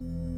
you